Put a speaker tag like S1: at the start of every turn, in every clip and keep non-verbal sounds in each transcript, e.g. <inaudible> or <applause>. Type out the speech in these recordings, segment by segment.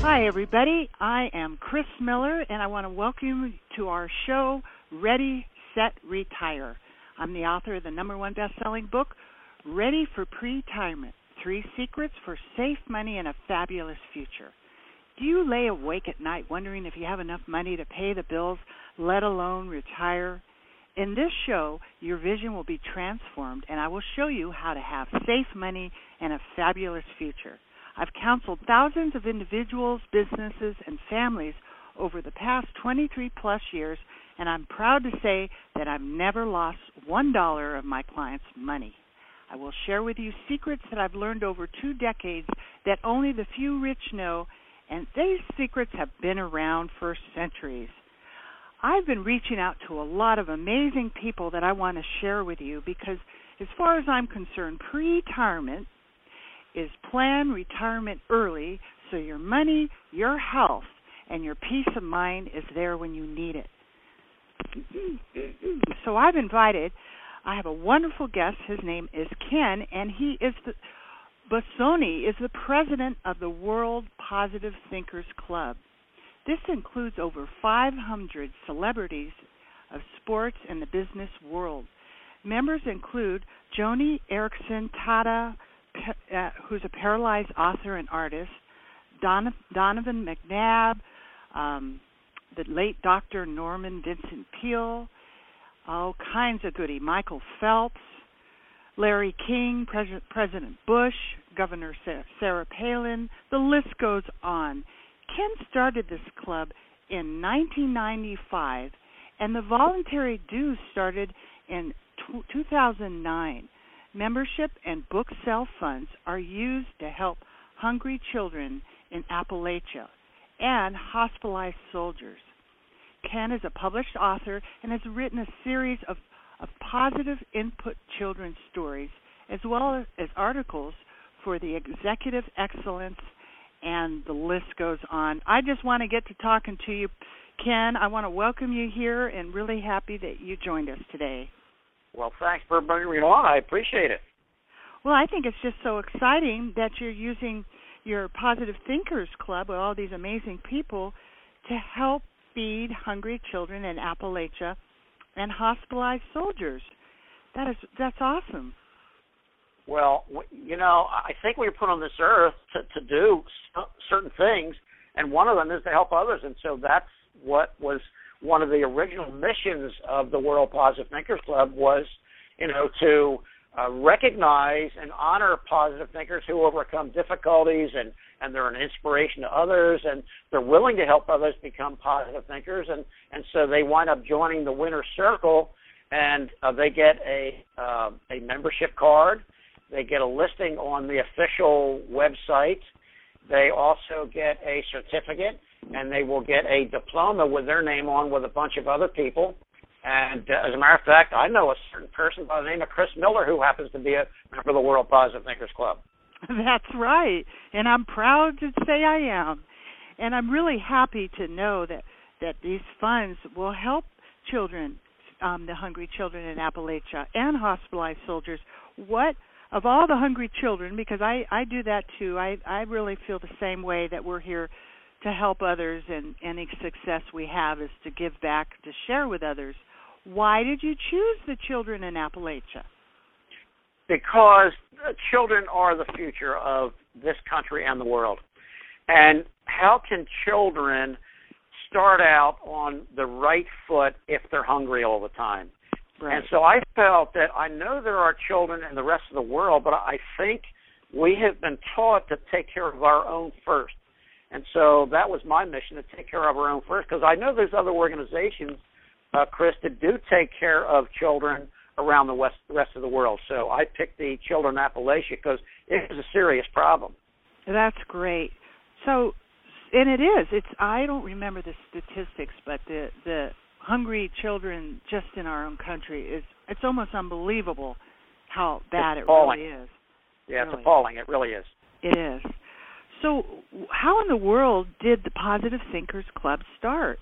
S1: Hi, everybody. I am Chris Miller, and I want to welcome you to our show, Ready, Set, Retire. I'm the author of the number one best selling book, Ready for Pre-Retirement Three Secrets for Safe Money and a Fabulous Future. Do you lay awake at night wondering if you have enough money to pay the bills, let alone retire? In this show, your vision will be transformed, and I will show you how to have safe money and a fabulous future. I've counseled thousands of individuals, businesses, and families over the past 23 plus years, and I'm proud to say that I've never lost one dollar of my clients' money. I will share with you secrets that I've learned over two decades that only the few rich know, and these secrets have been around for centuries. I've been reaching out to a lot of amazing people that I want to share with you because, as far as I'm concerned, pre retirement is plan retirement early so your money, your health, and your peace of mind is there when you need it. <clears throat> So I've invited, I have a wonderful guest. His name is Ken, and he is the Bassoni is the president of the World Positive Thinkers Club. This includes over 500 celebrities of sports and the business world. Members include Joni Eareckson Tada, uh, who's a paralyzed author and artist, Donovan McNabb, um, the late Dr. Norman Vincent Peale, all kinds of goody. Michael Phelps, Larry King, Pres- President Bush, Governor Sarah Palin. The list goes on. Ken started this club in 1995, and the voluntary dues started in 2009. Membership and book sale funds are used to help hungry children in Appalachia and hospitalized soldiers. Ken is a published author and has written a series of, of positive input children's stories as well as articles for the Executive Excellence and the list goes on. I just want to get to talking to you, Ken. I want to welcome you here and really happy that you joined us today.
S2: Well, thanks for bringing me on. I appreciate it.
S1: Well, I think it's just so exciting that you're using your Positive Thinkers Club with all these amazing people to help feed hungry children in Appalachia and hospitalized soldiers. That is that's awesome.
S2: Well, you know, I think we were put on this earth to to do certain things, and one of them is to help others, and so that's what was one of the original missions of the World Positive Thinkers Club was, you know, to uh, recognize and honor positive thinkers who overcome difficulties and and they're an inspiration to others and they're willing to help others become positive thinkers and and so they wind up joining the winner circle and uh, they get a uh, a membership card they get a listing on the official website they also get a certificate and they will get a diploma with their name on with a bunch of other people. And uh, as a matter of fact, I know a certain person by the name of Chris Miller who happens to be a member of the World Positive Thinkers Club. <laughs>
S1: That's right, and I'm proud to say I am. And I'm really happy to know that that these funds will help children, um, the hungry children in Appalachia, and hospitalized soldiers. What of all the hungry children, because I I do that too. I I really feel the same way that we're here to help others and any success we have is to give back to share with others. Why did you choose the children in appalachia?
S2: Because children are the future of this country and the world. And how can children start out on the right foot if they're hungry all the time
S1: right.
S2: and so i felt that i know there are children in the rest of the world but i think we have been taught to take care of our own first and so that was my mission to take care of our own first, because I know there's other organizations, uh, Chris, that do take care of children around the west, rest of the world. So I picked the Children Appalachia because it is a serious problem.
S1: That's great. So, and it is. It's I don't remember the statistics, but the the hungry children just in our own country is it's almost unbelievable how bad
S2: it's
S1: it
S2: appalling.
S1: really is.
S2: Yeah,
S1: really.
S2: it's appalling. It really is.
S1: It is. So, how in the world did the Positive Thinkers Club start?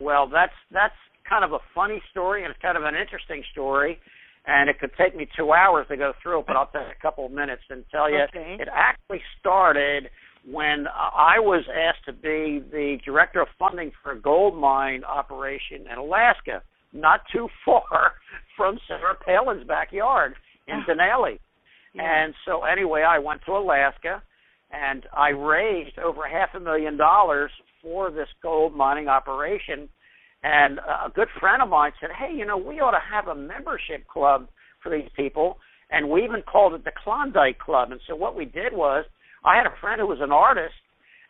S2: Well, that's that's kind of a funny story and it's kind of an interesting story. and it could take me two hours to go through it, but I'll take a couple of minutes and tell you.
S1: Okay.
S2: It actually started when I was asked to be the director of funding for a gold mine operation in Alaska, not too <laughs> far from Sarah Palin's backyard in
S1: Oh.
S2: Denali.
S1: Yeah.
S2: And so anyway, I went to Alaska and I raised over half a million dollars for this gold mining operation. And a good friend of mine said, "Hey, you know, we ought to have a membership club for these people." And we even called it the Klondike Club. And so what we did was, I had a friend who was an artist,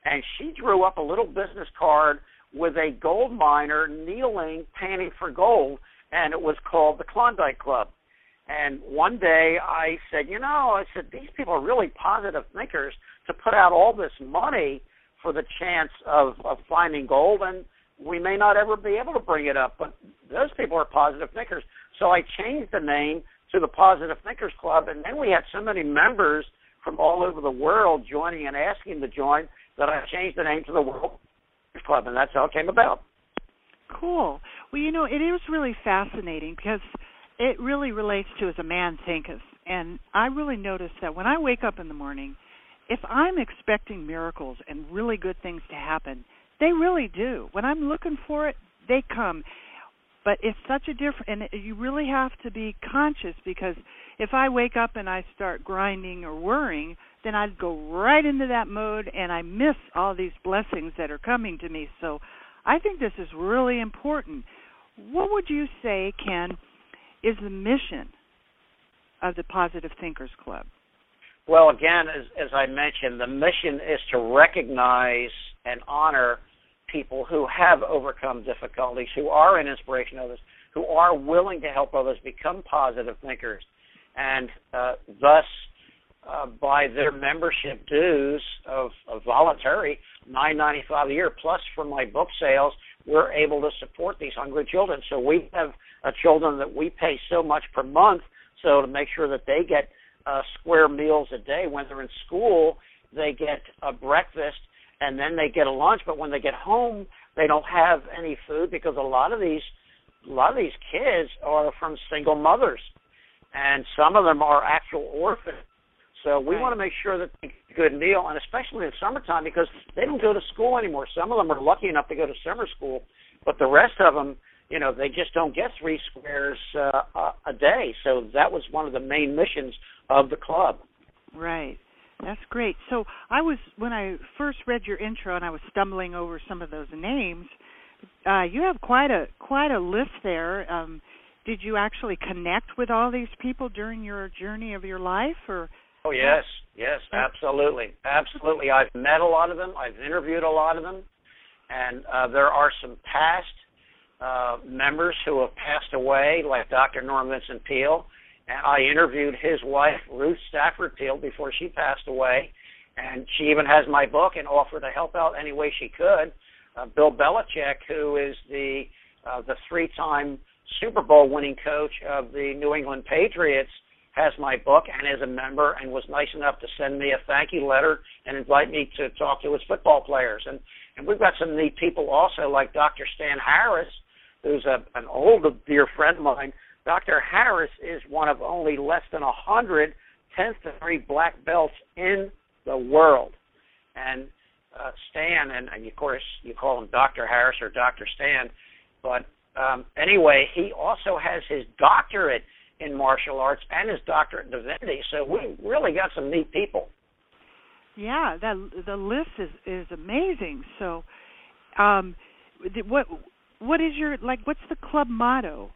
S2: and she drew up a little business card with a gold miner kneeling, panning for gold, and it was called the Klondike Club. And one day I said, you know, I said these people are really positive thinkers to put out all this money for the chance of of finding gold, and we may not ever be able to bring it up, but those people are positive thinkers. So I changed the name to the Positive Thinkers Club, and then we had so many members from all over the world joining and asking to join that I changed the name to the World Club, and that's how it came about.
S1: Cool. Well, you know, it is really fascinating because it really relates to as a man thinketh. And I really notice that when I wake up in the morning, if I'm expecting miracles and really good things to happen, they really do. When I'm looking for it, they come. But it's such a different, and you really have to be conscious because if I wake up and I start grinding or worrying, then I'd go right into that mode and I miss all these blessings that are coming to me. So I think this is really important. What would you say, Ken, is the mission of the Positive Thinkers Club?
S2: Well, again, as, as I mentioned, the mission is to recognize and honor people who have overcome difficulties, who are an inspiration to others, who are willing to help others become positive thinkers, and uh, thus, uh, by their membership dues of, of voluntary nine ninety five a year, plus from my book sales, we're able to support these hungry children. So we have uh, children that we pay so much per month, so to make sure that they get uh, square meals a day. When they're in school, they get a breakfast and then they get a lunch. But when they get home, they don't have any food because a lot of these a lot of these kids are from single mothers, and some of them are actual orphans. So we
S1: Right.
S2: want to make sure that they get a good meal, and especially in summertime because they don't go to school anymore. Some of them are lucky enough to go to summer school, but the rest of them, you know, they just don't get three squares uh, a- a day. So that was one of the main missions of the club.
S1: Right. That's great. So I was when I first read your intro and I was stumbling over some of those names. Uh, you have quite a quite a list there. Um, did you actually connect with all these people during your journey of your life, or
S2: Oh yes, yes, absolutely, absolutely. I've met a lot of them. I've interviewed a lot of them, and uh, there are some past uh, members who have passed away, like Dr. Norm Vincent Peale. I interviewed his wife, Ruth Stafford Peale, before she passed away, and she even has my book and offered to help out any way she could. Uh, Bill Belichick, who is the uh, the three-time Super Bowl winning coach of the New England Patriots, has my book and is a member and was nice enough to send me a thank you letter and invite me to talk to his football players. And and we've got some neat people also like Dr. Stan Harris, who's a an old dear friend of mine. Dr. Harris is one of only less than a hundred tenth degree black belts in the world. And uh, Stan, and, and of course you call him Dr. Harris or Dr. Stan, but um, anyway, he also has his doctorate in martial arts and his doctorate in divinity. So we really got some neat people.
S1: yeah, that the list is is amazing. So, um, what what is your like? What's the club motto?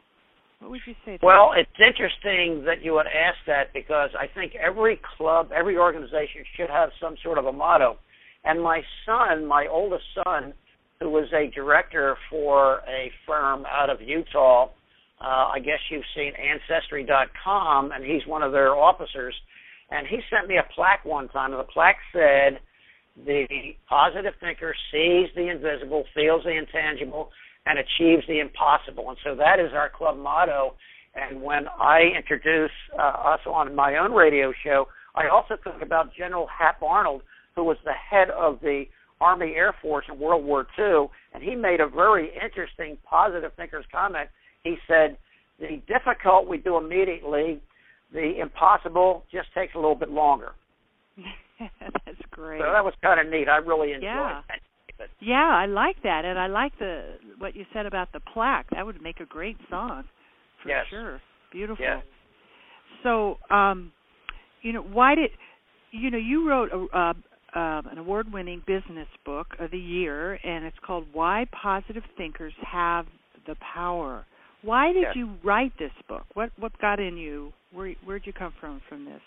S1: What would you say? To
S2: Well, it's interesting that you would ask that because I think every club, every organization should have some sort of a motto. And my son, my oldest son, who was a director for a firm out of Utah, uh, I guess you've seen Ancestry.com, and he's one of their officers. And he sent me a plaque one time, and the plaque said, "The positive thinker sees the invisible, feels the intangible, and achieves the impossible." And so that is our club motto. And when I introduce uh, us on my own radio show, I also talk about General Hap Arnold, who was the head of the Army Air Force in World War II, and he made a very interesting positive thinker's comment. He said, the difficult we do immediately. The impossible just takes a little bit longer. <laughs>
S1: That's great.
S2: So that was kind of neat. I really enjoyed
S1: yeah.
S2: that.
S1: Yeah, I like that, and I like the what you said about the plaque. That would make a great song, for
S2: yes.
S1: sure. Beautiful.
S2: Yes.
S1: So, um, you know, why did you know you wrote a, uh, uh, an award-winning business book of the year, and it's called "Why Positive Thinkers Have the Power." Why did
S2: yes.
S1: you write this book? What what got in you? Where where'd you come from from this?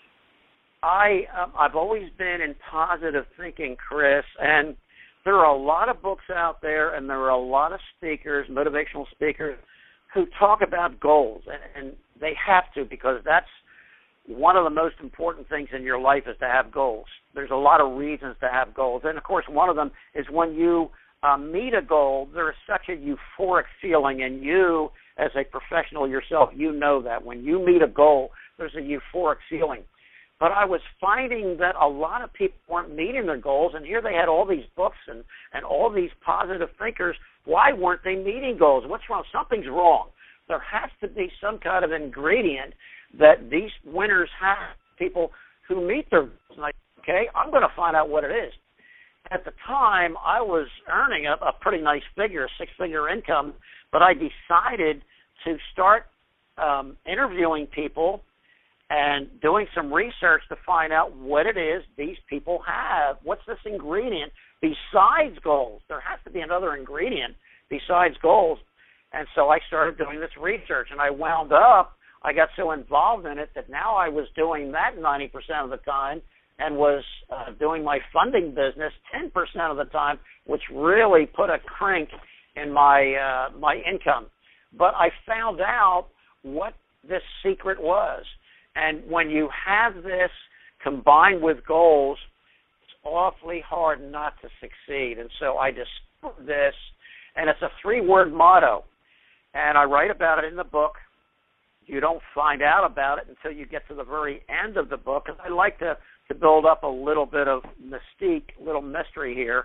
S2: I um, I've always been in positive thinking, Chris, and there are a lot of books out there, and there are a lot of speakers, motivational speakers, who talk about goals, and, and they have to because that's one of the most important things in your life is to have goals. There's a lot of reasons to have goals, and of course, one of them is when you uh, meet a goal, there is such a euphoric feeling, and you, as a professional yourself, you know that when you meet a goal, there's a euphoric feeling. But I was finding that a lot of people weren't meeting their goals, and here they had all these books and and all these positive thinkers. Why weren't they meeting goals? What's wrong? Something's wrong. There has to be some kind of ingredient that these winners have. People who meet their goals. Like, okay, I'm going to find out what it is. At the time, I was earning a, a pretty nice figure, a six-figure income, but I decided to start um, interviewing people and doing some research to find out what it is these people have. What's this ingredient besides goals? There has to be another ingredient besides goals. And so I started doing this research, and I wound up, I got so involved in it that now I was doing that 90% of the time and was uh, doing my funding business 10% of the time, which really put a crank in my uh, my income. But I found out what this secret was and when you have this combined with goals, it's awfully hard not to succeed. And so I discovered this, and it's a three word motto. And I write about it in the book. You don't find out about it until you get to the very end of the book. And I like to, to build up a little bit of mystique, little mystery here.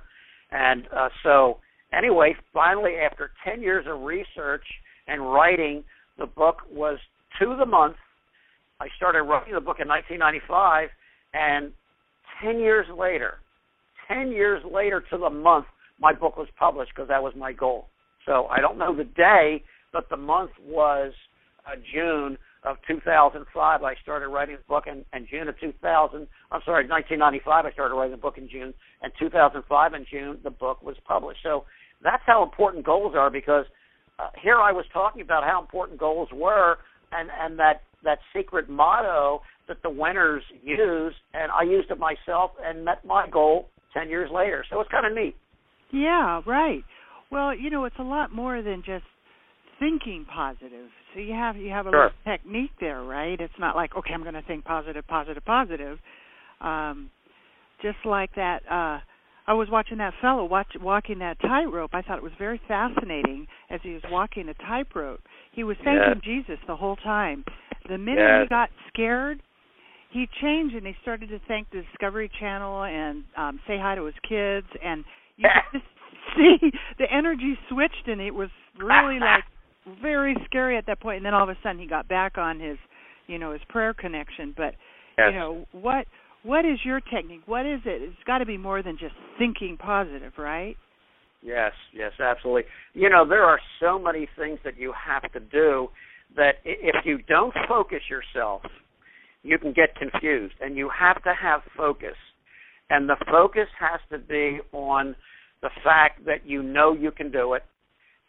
S2: And uh, so, anyway, finally, after 10 years of research and writing, the book was to the month I started writing the book in 1995, and 10 years later, 10 years later to the month, my book was published because that was my goal. So I don't know the day, but the month was uh, June of 2005. I started writing the book, in, and June of 2000, I'm sorry, 1995, I started writing the book in June, and 2005 in June, the book was published. So that's how important goals are because uh, here I was talking about how important goals were, and and that that secret motto that the winners use, and I used it myself and met my goal ten years later. So it's kind of neat.
S1: Yeah, right. Well, you know, it's a lot more than just thinking positive. So you have you have a
S2: sure.
S1: little technique there, right? It's not like okay, I'm going to think positive, positive, positive. Um, just like that. uh I was watching that fellow watch, walking that tightrope. I thought it was very fascinating as he was walking a tightrope. He was thanking Jesus the whole time. The minute
S2: yes.
S1: he got scared, he changed and he started to thank the Discovery Channel and um say hi to his kids and you could <laughs> just see the energy switched and it was really <laughs> like very scary at that point. And then all of a sudden he got back on his you know his prayer connection. But
S2: yes.
S1: you know what what is your technique? What is it? It's got to be more than just thinking positive right?
S2: Yes yes absolutely. You know there are so many things that you have to do that if you don't focus yourself, you can get confused, and you have to have focus. And the focus has to be on the fact that you know you can do it,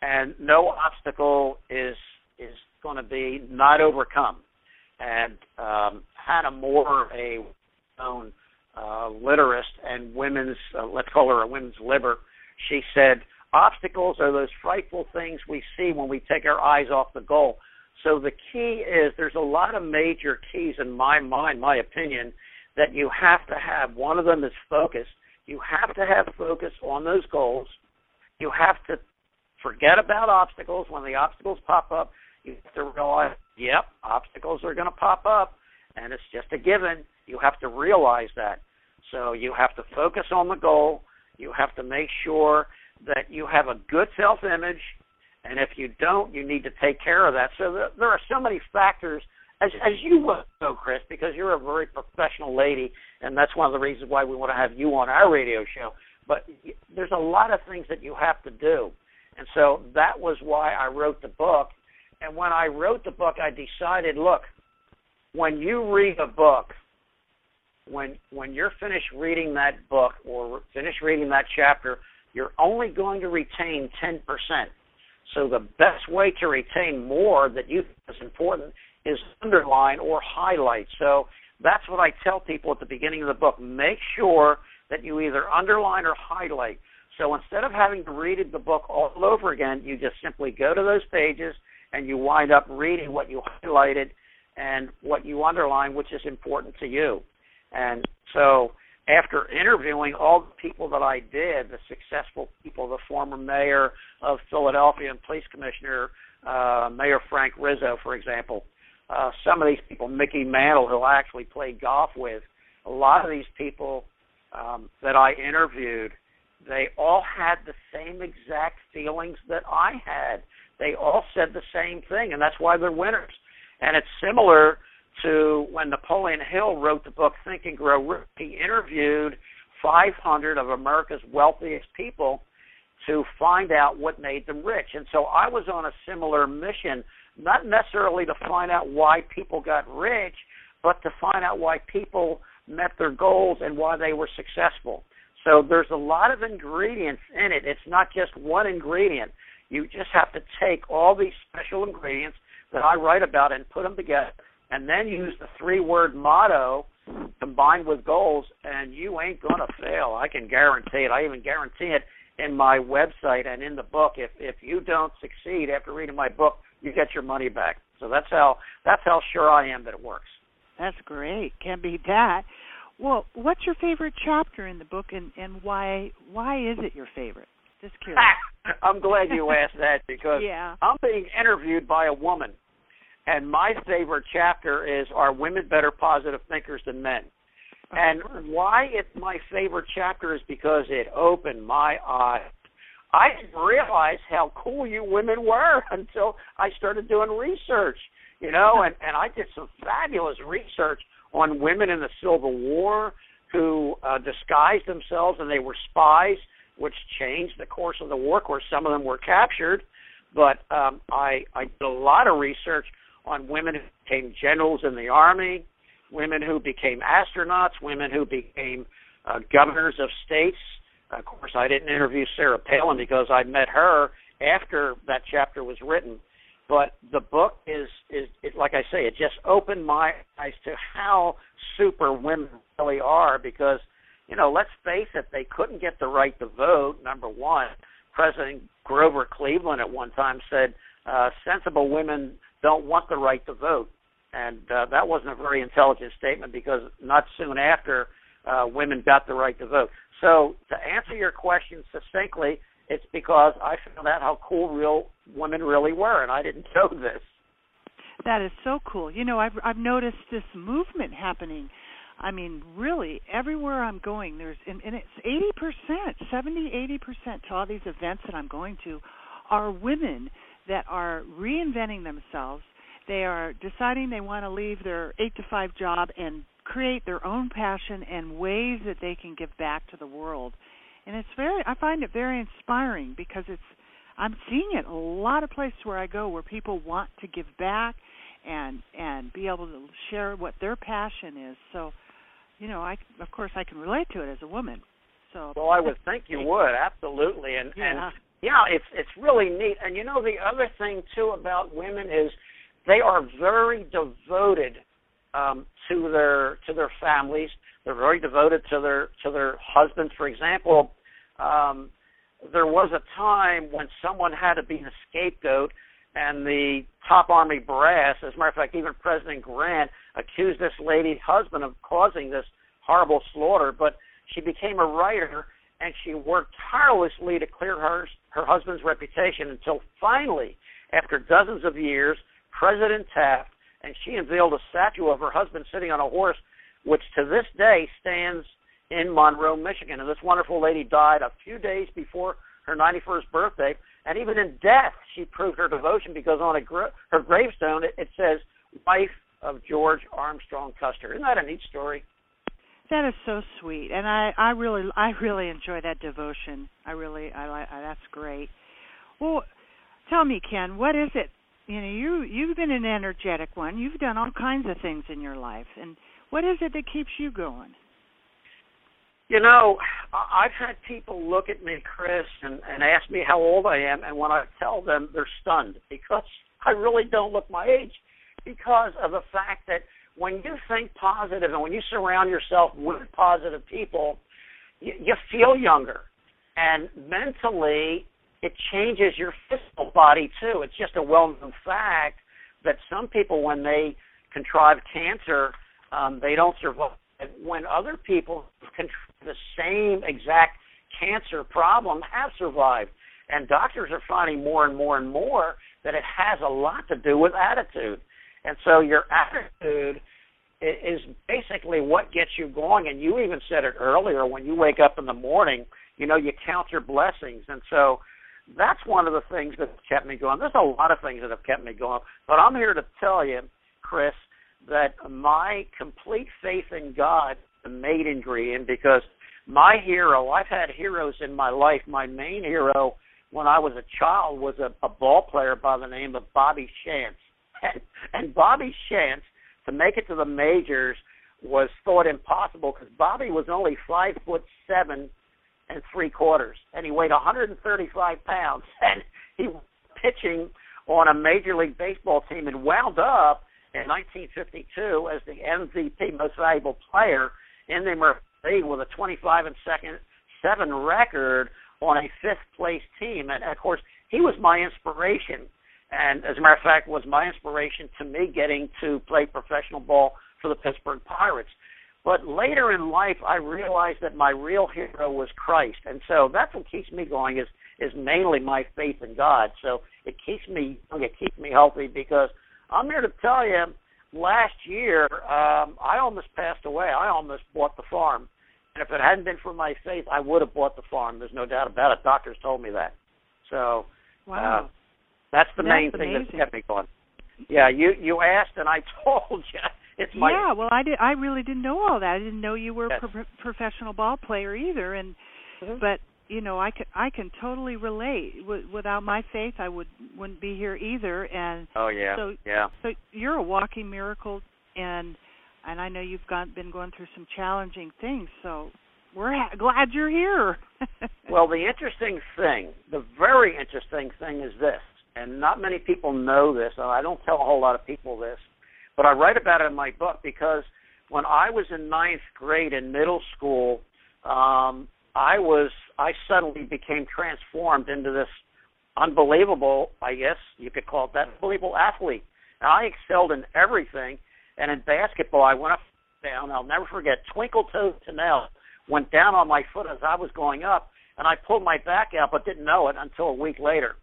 S2: and no obstacle is is going to be not overcome. And um, Hannah More, a known uh, literist and women's, uh, let's call her a women's liber, she said, obstacles are those frightful things we see when we take our eyes off the goal. So the key is there's a lot of major keys in my mind, my opinion, that you have to have. One of them is focus. You have to have focus on those goals. You have to forget about obstacles. When the obstacles pop up, you have to realize, yep, obstacles are going to pop up, and it's just a given. You have to realize that. So you have to focus on the goal. You have to make sure that you have a good self image And if you don't, you need to take care of that. So there, there are so many factors, as as you know, Chris, because you're a very professional lady, and that's one of the reasons why we want to have you on our radio show. But there's a lot of things that you have to do, and so that was why I wrote the book. And when I wrote the book, I decided, look, when you read a book, when when you're finished reading that book or finished reading that chapter, you're only going to retain 10%. So the best way to retain more that you think is important is underline or highlight. So that's what I tell people at the beginning of the book. Make sure that you either underline or highlight. So instead of having to read the book all over again, you just simply go to those pages and you wind up reading what you highlighted and what you underline, which is important to you. And so after interviewing all the people that I did, the successful people, the former mayor of Philadelphia and police commissioner, uh, Mayor Frank Rizzo, for example, uh, some of these people, Mickey Mantle, who I actually played golf with, a lot of these people um, that I interviewed, they all had the same exact feelings that I had. They all said the same thing, and that's why they're winners. And it's similar to when Napoleon Hill wrote the book Think and Grow Rich. He interviewed 500 of America's wealthiest people to find out what made them rich. And so I was on a similar mission, not necessarily to find out why people got rich, but to find out why people met their goals and why they were successful. So there's a lot of ingredients in it. It's not just one ingredient. You just have to take all these special ingredients that I write about and put them together and then use the three word motto combined with goals and you ain't gonna fail. I can guarantee it. I even guarantee it in my website and in the book. If if you don't succeed after reading my book, you get your money back. So that's how that's how sure I am that it works.
S1: That's great. Can't beat that. Well, what's your favorite chapter in the book and and why why is it your favorite? Just curious. <laughs>
S2: I'm glad you asked that because <laughs>
S1: yeah.
S2: I'm being interviewed by a woman and my favorite chapter is Are Women Better Positive Thinkers Than Men? And why it's my favorite chapter is because it opened my eyes. I didn't realize how cool you women were <laughs> until I started doing research, you know, and, and I did some fabulous research on women in the Civil War who uh, disguised themselves and they were spies, which changed the course of the war. Of course, some of them were captured, but um, I, I did a lot of research on women who became generals in the army, women who became astronauts, women who became uh, governors of states. Of course, I didn't interview Sarah Palin because I met her after that chapter was written. But the book is is it, like I say, it just opened my eyes to how super women really are. Because you know, let's face it, they couldn't get the right to vote. Number one, President Grover Cleveland at one time said, uh, "Sensible women don't want the right to vote. And uh, that wasn't a very intelligent statement because not soon after uh, women got the right to vote. So to answer your question succinctly, it's because I found out how cool real women really were, and I didn't <laughs> know this.
S1: That is so cool. You know, I've I've noticed this movement happening. I mean, really, everywhere I'm going, there's and, and it's eighty percent, seventy, eighty percent to all these events that I'm going to are women that are reinventing themselves. They are deciding they want to leave their 8 to 5 job and create their own passion and ways that they can give back to the world. And it's very I find it very inspiring because it's I'm seeing it a lot of places where I go where people want to give back and and be able to share what their passion is. So, you know, I of course I can relate to it as a woman. So
S2: Well, I would think you <laughs> would, absolutely. And
S1: yeah.
S2: and yeah, it's it's really neat. And you know the other thing too about women is they are very devoted um, to their to their families. They're very devoted to their to their husbands. For example, um, there was a time when someone had to be the scapegoat, and the top army brass, as a matter of fact, even President Grant accused this lady's husband of causing this horrible slaughter. But she became a writer and she worked tirelessly to clear her her husband's reputation until finally, after dozens of years, President Taft and she unveiled a statue of her husband sitting on a horse, which to this day stands in Monroe, Michigan. And this wonderful lady died a few days before her 91st birthday, and even in death, she proved her devotion because on gra- her gravestone it, it says "wife of George Armstrong Custer." Isn't that a neat story?
S1: That is so sweet, and I I really I really enjoy that devotion. I really I like that's great. Well, tell me, Ken, what is it? You know, you you've been an energetic one. You've done all kinds of things in your life, and what is it that keeps you going?
S2: You know, I've had people look at me, Chris, and, and ask me how old I am, and when I tell them, they're stunned because I really don't look my age because of the fact that when you think positive and when you surround yourself with positive people, you, you feel younger. And mentally, it changes your physical body too. It's just a well known fact that some people, when they contrive cancer, um, they don't survive. When other people contrive the same exact cancer problem have survived. And doctors are finding more and more and more that it has a lot to do with attitude. And so your attitude is basically what gets you going. And you even said it earlier when you wake up in the morning, you know, you count your blessings. And so that's one of the things that kept me going. There's a lot of things that have kept me going. But I'm here to tell you, Chris, that my complete faith in God the main ingredient because my hero, I've had heroes in my life. My main hero when I was a child was a, a ball player by the name of Bobby Shantz. And, and Bobby Shantz, to make it to the majors, was thought impossible because Bobby was only five foot seven and three quarters, and he weighed 135 pounds, <laughs> and he was pitching on a Major League Baseball team and wound up in 1952 as the MVP, Most Valuable Player, in the American League with a 25 and second seven record on a fifth place team. And of course, he was my inspiration. And as a matter of fact, was my inspiration to me getting to play professional ball for the Pittsburgh Pirates. But later in life, I realized that my real hero was Christ, and so that's what keeps me going. Is is mainly my faith in God. So it keeps me it keeps me healthy because I'm here to tell you. Last year, um, I almost passed away. I almost bought the farm, and if it hadn't been for my faith, I would have bought the farm. There's no doubt about it. Doctors told me that. So,
S1: wow,
S2: uh, that's the
S1: that's
S2: main
S1: amazing.
S2: thing that kept me going. Yeah, you you asked, and I <laughs> told you. It's my
S1: yeah, well, I did. I really didn't know all that. I didn't know you were
S2: Yes.
S1: a pro- professional ball player either. And
S2: Mhm.
S1: but you know, I can I can totally relate. W- without my faith, I would wouldn't be here either. And
S2: Oh yeah,
S1: So-
S2: yeah.
S1: so you're a walking miracle, and and I know you've gone been going through some challenging things. So we're ha- glad you're here. <laughs>
S2: Well, the interesting thing, the very interesting thing is this, and not many people know this, and I don't tell a whole lot of people this, but I write about it in my book because when I was in ninth grade in middle school, um, I was I suddenly became transformed into this unbelievable, I guess you could call it that, unbelievable athlete. And I excelled in everything, and in basketball, I went up down. I'll never forget. Twinkle Toe Tanel went down on my foot as I was going up, and I pulled my back out, but didn't know it until a week later.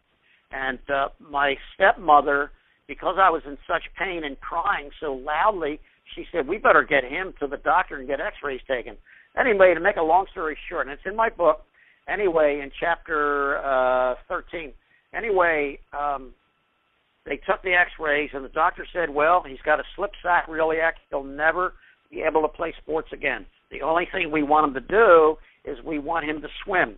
S2: And uh, my stepmother, because I was in such pain and crying so loudly, she said, "We better get him to the doctor and get X-rays taken." Anyway, to make a long story short, and it's in my book. Anyway, in chapter uh, 13. Anyway, um, they took the X-rays, and the doctor said, "Well, he's got a slip sacroiliac. He'll never be able to play sports again. The only thing we want him to do is we want him to swim."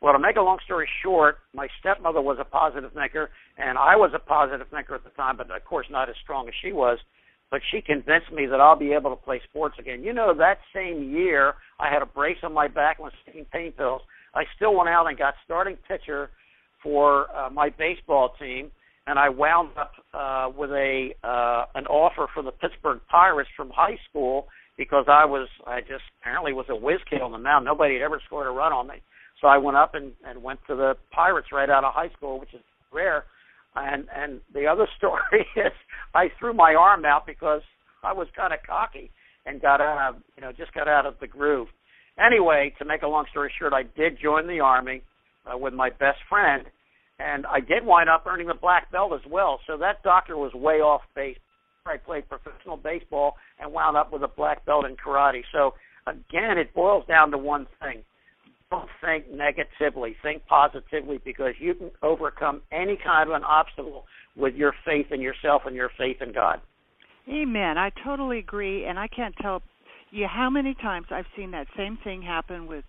S2: Well, to make a long story short, my stepmother was a positive thinker, and I was a positive thinker at the time, but of course not as strong as she was. But she convinced me that I'll be able to play sports again. You know, that same year, I had a brace on my back and was taking pain pills. I still went out and got starting pitcher for uh, my baseball team, and I wound up uh, with a uh, an offer for the Pittsburgh Pirates from high school because I was I just apparently was a whiz kid on the mound. Nobody had ever scored a run on me, so I went up and and went to the Pirates right out of high school, which is rare. And and the other <laughs> story is I threw my arm out because I was kind of cocky and got out of you know just got out of the groove. Anyway, to make a long story short, I did join the army uh, with my best friend, and I did wind up earning the black belt as well. So that doctor was way off base. I played professional baseball and wound up with a black belt in karate. So again, it boils down to one thing: don't think negatively. Think positively because you can overcome any kind of an obstacle with your faith in yourself and your faith in God.
S1: Amen. I totally agree, and I can't tell you how many times I've seen that same thing happen with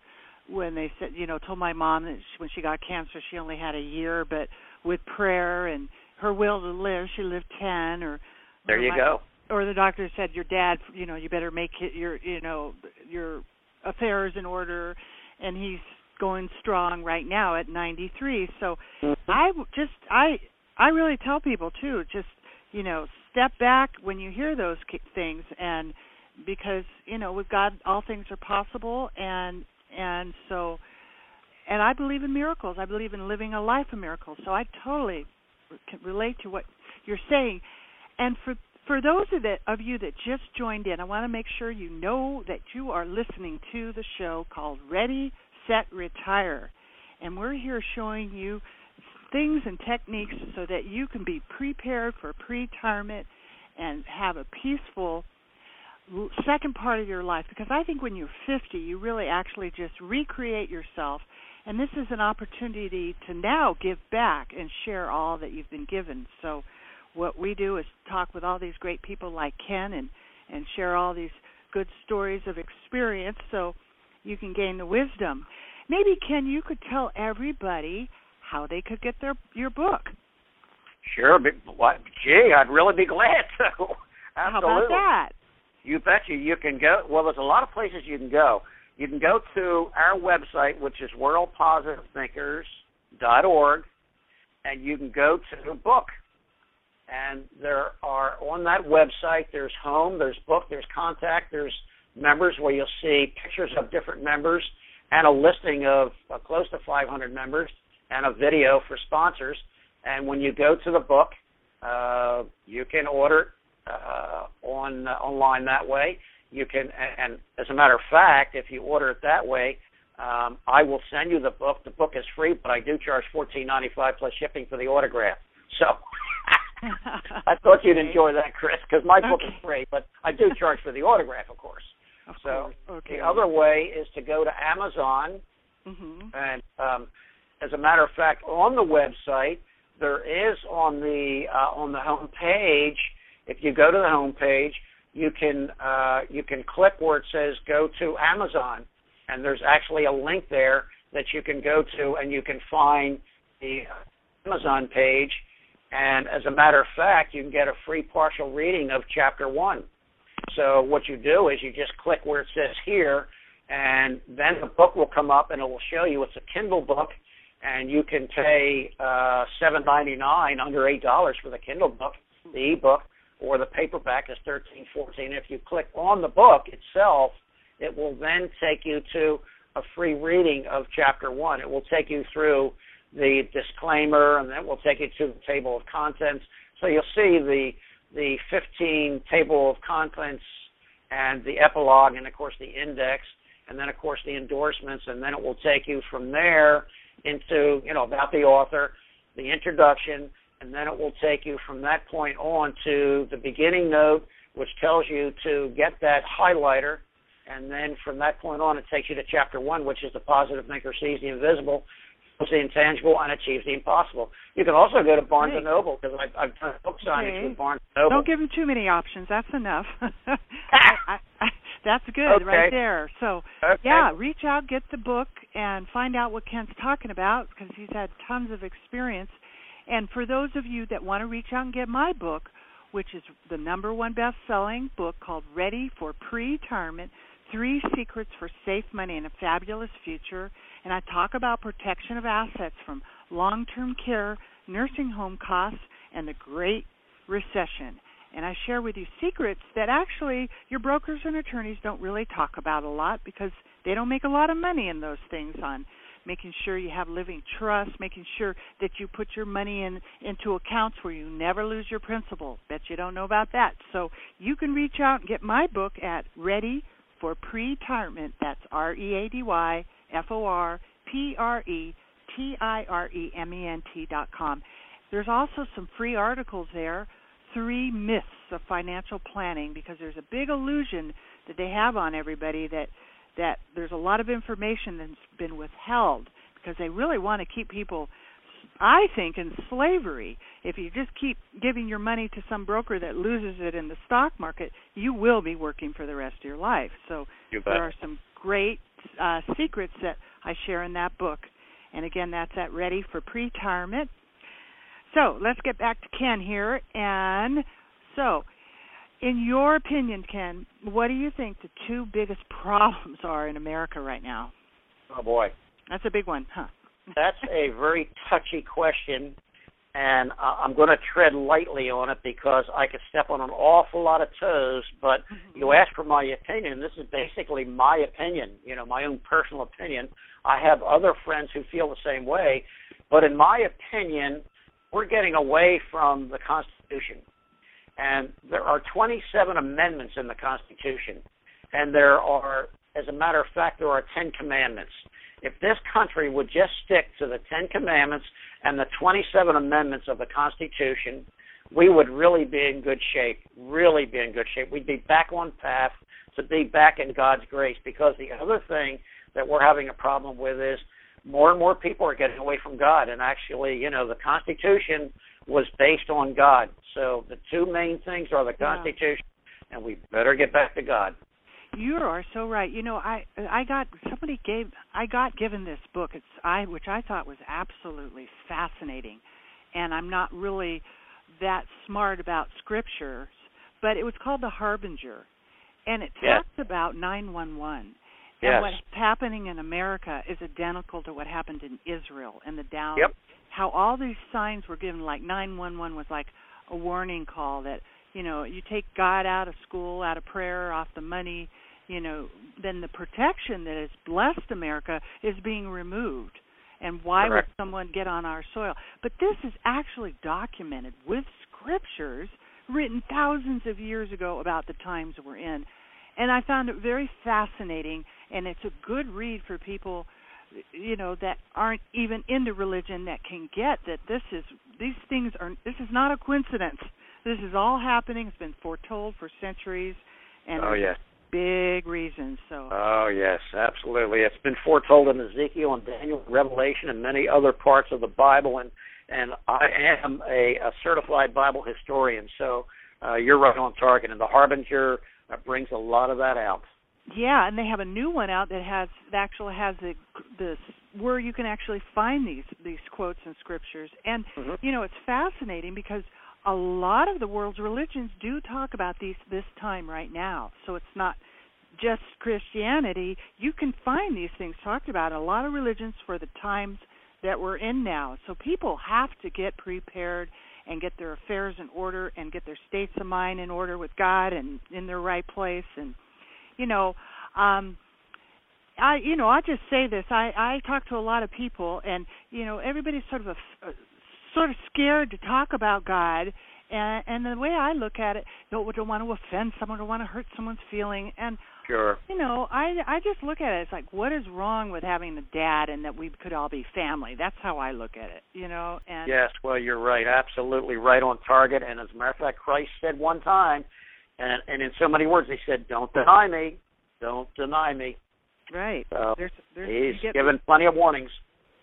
S1: when they said, you know, told my mom that she, when she got cancer, she only had a year, but with prayer and her will to live, she lived ten. Or
S2: there you
S1: my,
S2: go.
S1: Or the doctor said, your dad, you know, you better make it your, you know, your affairs in order, and he's going strong right now at 93. So
S2: mm-hmm.
S1: I just I I really tell people too, just you know, step back when you hear those things and because you know with God all things are possible and and so and I believe in miracles. I believe in living a life of miracles. So I totally can relate to what you're saying. And for for those of, of you that just joined in, I want to make sure you know that you are listening to the show called Ready, Set, Retire. And we're here showing you things and techniques so that you can be prepared for pre-retirement and have a peaceful second part of your life because I think when you're 50 you really actually just recreate yourself and this is an opportunity to now give back and share all that you've been given. So what we do is talk with all these great people like Ken and and share all these good stories of experience so you can gain the wisdom. Maybe Ken you could tell everybody how they could get their your book.
S2: Sure, but what? Gee, I'd really be glad to. Absolutely. <laughs>
S1: How about that?
S2: You betcha. You can go. Well, there's a lot of places you can go. You can go to our website, which is worldpositivethinkers.org, and you can go to the book. And there are on that website. There's home. There's book. There's contact. There's members where you'll see pictures of different members and a listing of uh, close to 500 members and a video for sponsors. And when you go to the book, uh, you can order uh, on uh, online that way. You can, and as a matter of fact, if you order it that way, um, I will send you the book. The book is free, but I do charge fourteen ninety five plus shipping for the autograph. So <laughs> <laughs> I thought you'd enjoy that, Chris, because my book is free, but I do <laughs> charge for the autograph, of course.
S1: Of
S2: so
S1: course. Okay.
S2: the other way is to go to Amazon,
S1: mm-hmm.
S2: and um, as a matter of fact, on the website there is on the uh, on the home page. If you go to the home page, you can uh, you can click where it says "Go to Amazon," and there's actually a link there that you can go to, and you can find the Amazon page. And as a matter of fact, you can get a free partial reading of Chapter One. So what you do is you just click where it says here, and then the book will come up, and it will show you it's a Kindle book and you can pay uh, seven ninety nine, under eight dollars for the Kindle book, the ebook, or the paperback is thirteen fourteen. If you click on the book itself, it will then take you to a free reading of chapter one. It will take you through the disclaimer, and then we'll take you to the table of contents. So you'll see the the 15 table of contents and the epilogue, and of course the index, and then of course the endorsements, and then it will take you from there into, you know, about the author, the introduction, and then it will take you from that point on to the beginning note, which tells you to get that highlighter, and then from that point on, it takes you to chapter one, which is the positive thinker sees the invisible, the intangible, and achieves the impossible. You can also go to Barnes and Noble because I've, I've done book signings
S1: okay.
S2: with Barnes and Noble.
S1: Don't give them too many options. That's enough. <laughs> I, I, that's good
S2: okay.
S1: right there. So
S2: okay.
S1: yeah, reach out, get the book, and find out what Ken's talking about because he's had tons of experience. And for those of you that want to reach out and get my book, which is the number one best-selling book called Ready for Pre-Retirement: Three Secrets for Safe Money and a Fabulous Future, and I talk about protection of assets from long-term care, nursing home costs, and the Great Recession and I share with you secrets that actually your brokers and attorneys don't really talk about a lot because they don't make a lot of money in those things on making sure you have living trust, making sure that you put your money in into accounts where you never lose your principal. Bet you don't know about that. So you can reach out and get my book at Ready for Pre-Retirement. That's R E A D Y F O R P R E T I R E M E N T dot com. There's also some free articles there three myths of financial planning because there's a big illusion that they have on everybody that that there's a lot of information that's been withheld because they really want to keep people I think in slavery. If you just keep giving your money to some broker that loses it in the stock market, you will be working for the rest of your life. So there are some great uh, secrets that I share in that book. And again, that's at Ready for Pre-Retirement. So let's get back to Ken here. And so, in your opinion, Ken, what do you think the two biggest <laughs> problems are in America right now?
S2: Oh boy,
S1: that's a big one, huh?
S2: that's <laughs> a very touchy question, and I'm going to tread lightly on it because I could step on an awful lot of toes. But mm-hmm. you asked for my opinion. This is basically my opinion, you know, my own personal opinion. I have other friends who feel the same way, but in my opinion, we're getting away from the Constitution. And there are 27 amendments in the Constitution, and there are, as a matter of fact, there are 10 commandments if this country would just stick to the Ten Commandments and the 27 amendments of the Constitution, we would really be in good shape. Really be in good shape. We'd be back on path to be back in God's grace. Because the other thing that we're having a problem with is more and more people are getting away from God. And actually, you know, the Constitution was based on God. So the two main things are the Constitution, yeah. and we better get back to God.
S1: You are so right. You know, I I got somebody gave I got given this book. It's I which I thought was absolutely fascinating, and I'm not really that smart about scriptures, but it was called The Harbinger, and it
S2: yes.
S1: talks about 911.
S2: Yes.
S1: And what's happening in America is identical to what happened in Israel and the down.
S2: Yep.
S1: How all these signs were given, like 911 was like a warning call that you know you take God out of school, out of prayer, off the money, you know, then the protection that has blessed America is being removed. And why
S2: Correct.
S1: would someone get on our soil? But this is actually documented with scriptures written thousands of years ago about the times we're in. And I found it very fascinating and it's a good read for people you know that aren't even into religion that can get that this is these things are this is not a coincidence. This is all happening. It's been foretold for centuries and
S2: oh yes
S1: big reasons. So.
S2: Oh yes, absolutely. It's been foretold in Ezekiel and Daniel, Revelation, and many other parts of the Bible. And and I am a, a certified Bible historian, so uh, you're right on target. And the Harbinger uh, brings a lot of that out.
S1: Yeah, and they have a new one out that has that actually has the the where you can actually find these these quotes and scriptures. And
S2: mm-hmm.
S1: you know, it's fascinating because a lot of the world's religions do talk about these this time right now. So it's not just Christianity. You can find these things talked about in a lot of religions for the times that we're in now. So people have to get prepared and get their affairs in order and get their states of mind in order with God and in their right place and you know um I you know I just say this I I talk to a lot of people and you know everybody's sort of a, a sort of scared to talk about God. And, and the way I look at it, don't, don't want to offend someone, don't want to hurt someone's feeling. And
S2: sure,
S1: you know, I I just look at it. It's like, what is wrong with having a dad, and that we could all be family? That's how I look at it. You know. And
S2: yes, well, you're right, absolutely right on target. And as a matter of fact, Christ said one time, and and in so many words, he said, "Don't deny me, don't deny me."
S1: Right.
S2: So
S1: there's, there's,
S2: he's given plenty of warnings.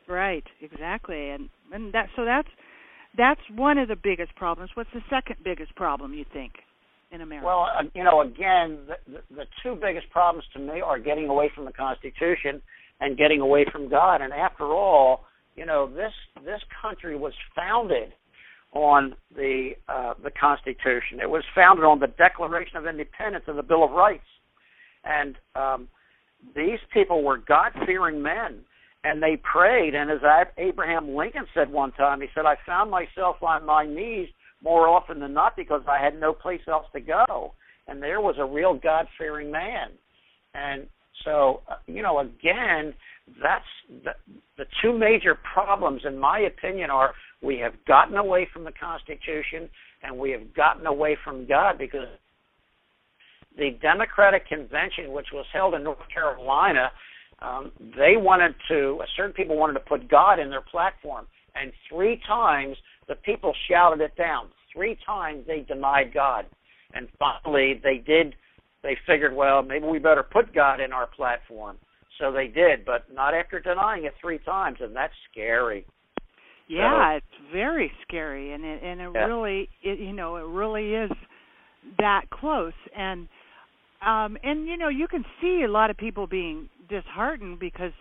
S1: Right, exactly, and and that so that's that's one of the biggest problems. What's the second biggest problem you think in America?
S2: Well, uh, you know, again, the, the, two biggest problems to me are getting away from the Constitution and getting away from God. And after all, you know, this this country was founded on the uh, the Constitution. It was founded on the Declaration of Independence and the Bill of Rights. And um, these people were God fearing men and they prayed. And as Abraham Lincoln said one time, he said, I found myself on my knees more often than not because I had no place else to go. And there was a real God fearing man. And so, uh, you know, again, that's the, the two major problems, in my opinion, are we have gotten away from the Constitution and we have gotten away from God because the Democratic Convention, which was held in North Carolina, um, they wanted to, certain people wanted to put God in their platform, and three times the people shouted it down. Three times they denied God, and finally they did they figured, well, maybe we better put God in our platform. So they did, but not after denying it three times, and that's scary.
S1: Yeah, so, it's very scary, and it and it yeah. really, it you know, it really is that close, and um and you know, you can see a lot of people being disheartened because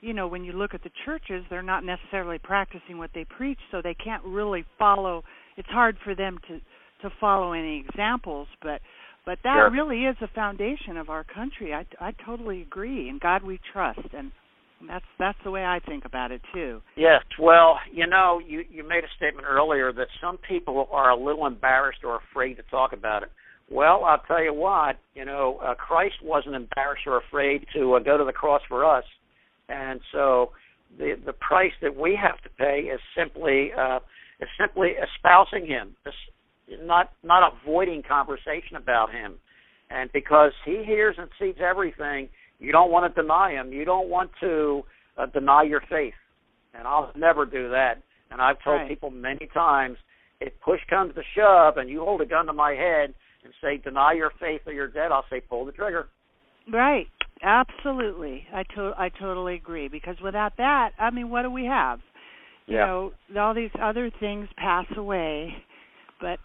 S1: you know when you look at the churches they're not necessarily practicing what they preach so they can't really follow it's hard for them to to follow any examples but but that
S2: sure.
S1: really is the foundation of our country. I i totally agree and god we trust and that's that's the way i think about it too.
S2: Yes well you know you you made a statement earlier that some people are a little embarrassed or afraid to talk about it well i'll tell you what you know uh, christ wasn't embarrassed or afraid to uh, go to the cross for us and so the the price that we have to pay is simply uh, is simply espousing him, not not avoiding conversation about him. And because he hears and sees everything, you don't want to deny him. You don't want to uh, deny your faith. And I'll never do that. And I've told
S1: right.
S2: people many times, if push comes to shove and you hold a gun to my head and say deny your faith or you're dead, I'll say pull the trigger.
S1: Right. Absolutely. I to- I totally agree because without that, I mean, what do we have? You
S2: yeah.
S1: know, all these other things pass away, but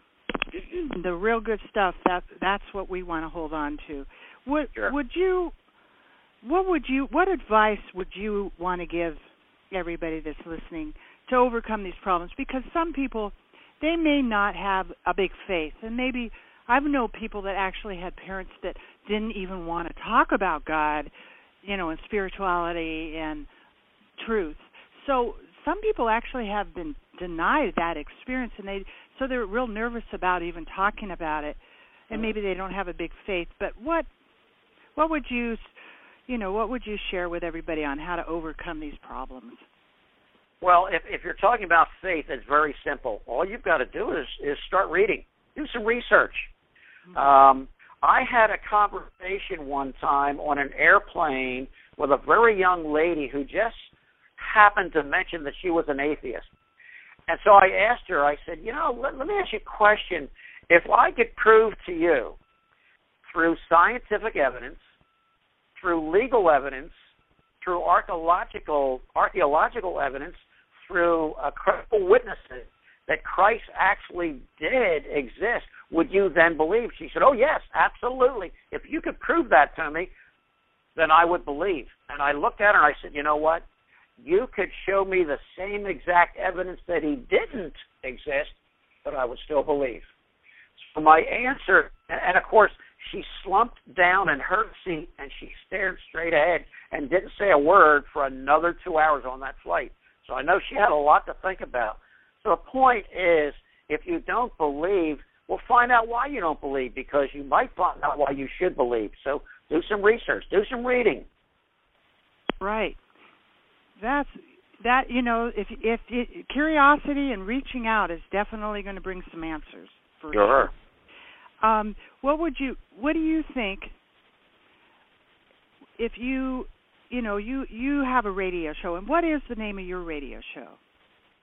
S1: <clears throat> the real good stuff that that's what we want to hold on to. Would
S2: sure.
S1: would you what would you what advice would you want to give everybody that's listening to overcome these problems because some people they may not have a big faith and maybe I've known people that actually had parents that didn't even want to talk about God, you know, and spirituality and truth. So some people actually have been denied that experience, and they so they're real nervous about even talking about it, and
S2: mm-hmm.
S1: maybe they don't have a big faith. But what what would you you know what would you share with everybody on how to overcome these problems?
S2: Well, if if you're talking about faith, it's very simple. All you've got to do is is start reading, do some research. Um, I had a conversation one time on an airplane with a very young lady who just happened to mention that she was an atheist. And so I asked her, I said, you know, let, let me ask you a question. If I could prove to you through scientific evidence, through legal evidence, through archaeological archaeological evidence, through uh, credible witnesses that Christ actually did exist, would you then believe? She said, Oh, yes, absolutely. If you could prove that to me, then I would believe. And I looked at her and I said, You know what? You could show me the same exact evidence that he didn't exist, but I would still believe. So my answer, and of course, she slumped down in her seat and she stared straight ahead and didn't say a word for another two hours on that flight. So I know she had a lot to think about. So the point is, if you don't believe, well, find out why you don't believe because you might find out why you should believe. So do some research, do some reading.
S1: Right. That's that. You know, if if it, curiosity and reaching out is definitely going to bring some answers for
S2: sure.
S1: sure. Um, what would you? What do you think? If you, you know, you you have a radio show, and what is the name of your radio show?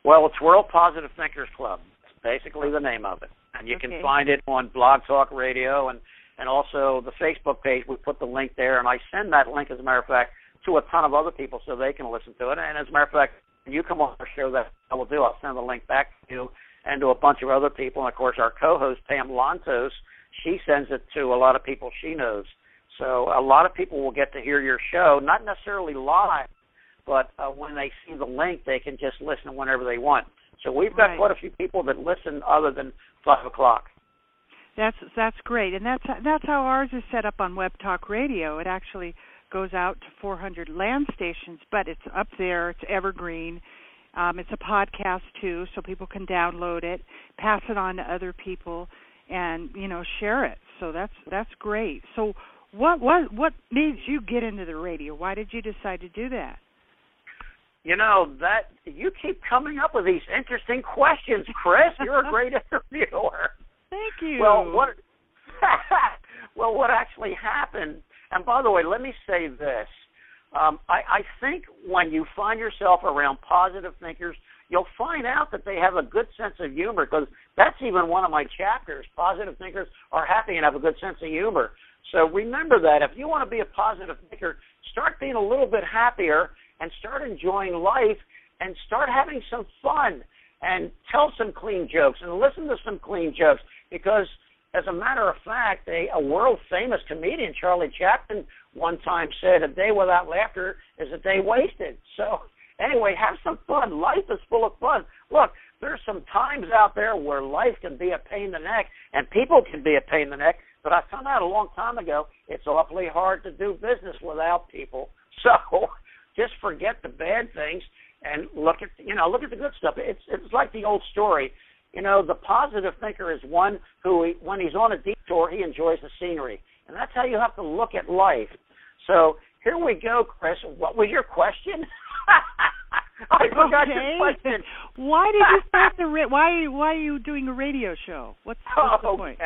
S2: Well, it's World Positive Thinkers Club. It's basically the name of it, and you
S1: okay.
S2: can find it on Blog Talk Radio and and also the Facebook page. We put the link there, and I send that link, as a matter of fact, to a ton of other people so they can listen to it. And as a matter of fact, when you come on our show, that I will do. I'll send the link back to you and to a bunch of other people. And of course, our co-host Pam Lantos, she sends it to a lot of people she knows. So a lot of people will get to hear your show, not necessarily live, but uh, when they see the link, they can just listen whenever they want. So we've got
S1: right.
S2: quite a few people that listen other than five o'clock.
S1: That's that's great, and that's that's how ours is set up on Web Talk Radio. It actually goes out to 400 land stations, but it's up there. It's evergreen. Um, it's a podcast too, so people can download it, pass it on to other people, and you know share it. So that's that's great. So what what what made you get into the radio? Why did you decide to do that?
S2: You know that you keep coming up with these interesting questions, Chris. You're a <laughs> great interviewer.
S1: Thank you.
S2: Well, what? <laughs> well, what actually happened? And by the way, let me say this: um, I, I think when you find yourself around positive thinkers, you'll find out that they have a good sense of humor because that's even one of my chapters. Positive thinkers are happy and have a good sense of humor. So remember that if you want to be a positive thinker, start being a little bit happier and start enjoying life and start having some fun and tell some clean jokes and listen to some clean jokes because as a matter of fact, a, a world famous comedian, Charlie Chaplin, one time said, "A day without laughter is a day wasted." So anyway, have some fun. Life is full of fun. Look, there's some times out there where life can be a pain in the neck and people can be a pain in the neck. But I found out a long time ago it's awfully hard to do business without people. <laughs> So just forget the bad things and look at you know look at the good stuff. It's it's like the old story. You know, the positive thinker is one who, when he's on a detour, he enjoys the scenery, and that's how you have to look at life. So here we go, Chris. What was your question? <laughs> I forgot
S1: okay.
S2: your question. <laughs>
S1: Why did you start the <laughs> ra- why why are you doing a radio show? What's, what's the point?